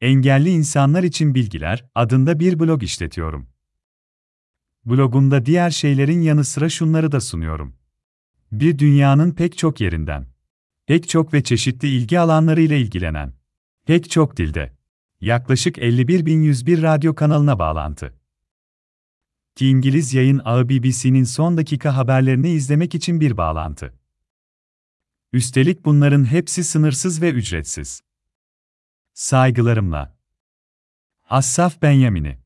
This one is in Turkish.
Engelli insanlar için bilgiler adında bir blog işletiyorum. Blogumda diğer şeylerin yanı sıra şunları da sunuyorum. Bir dünyanın pek çok yerinden, pek çok ve çeşitli ilgi alanlarıyla ilgilenen, pek çok dilde, yaklaşık 51.101 radyo kanalına bağlantı. Ki İngiliz yayın ağı BBC'nin son dakika haberlerini izlemek için bir bağlantı. Üstelik bunların hepsi sınırsız ve ücretsiz. Saygılarımla. Assaf Benyamini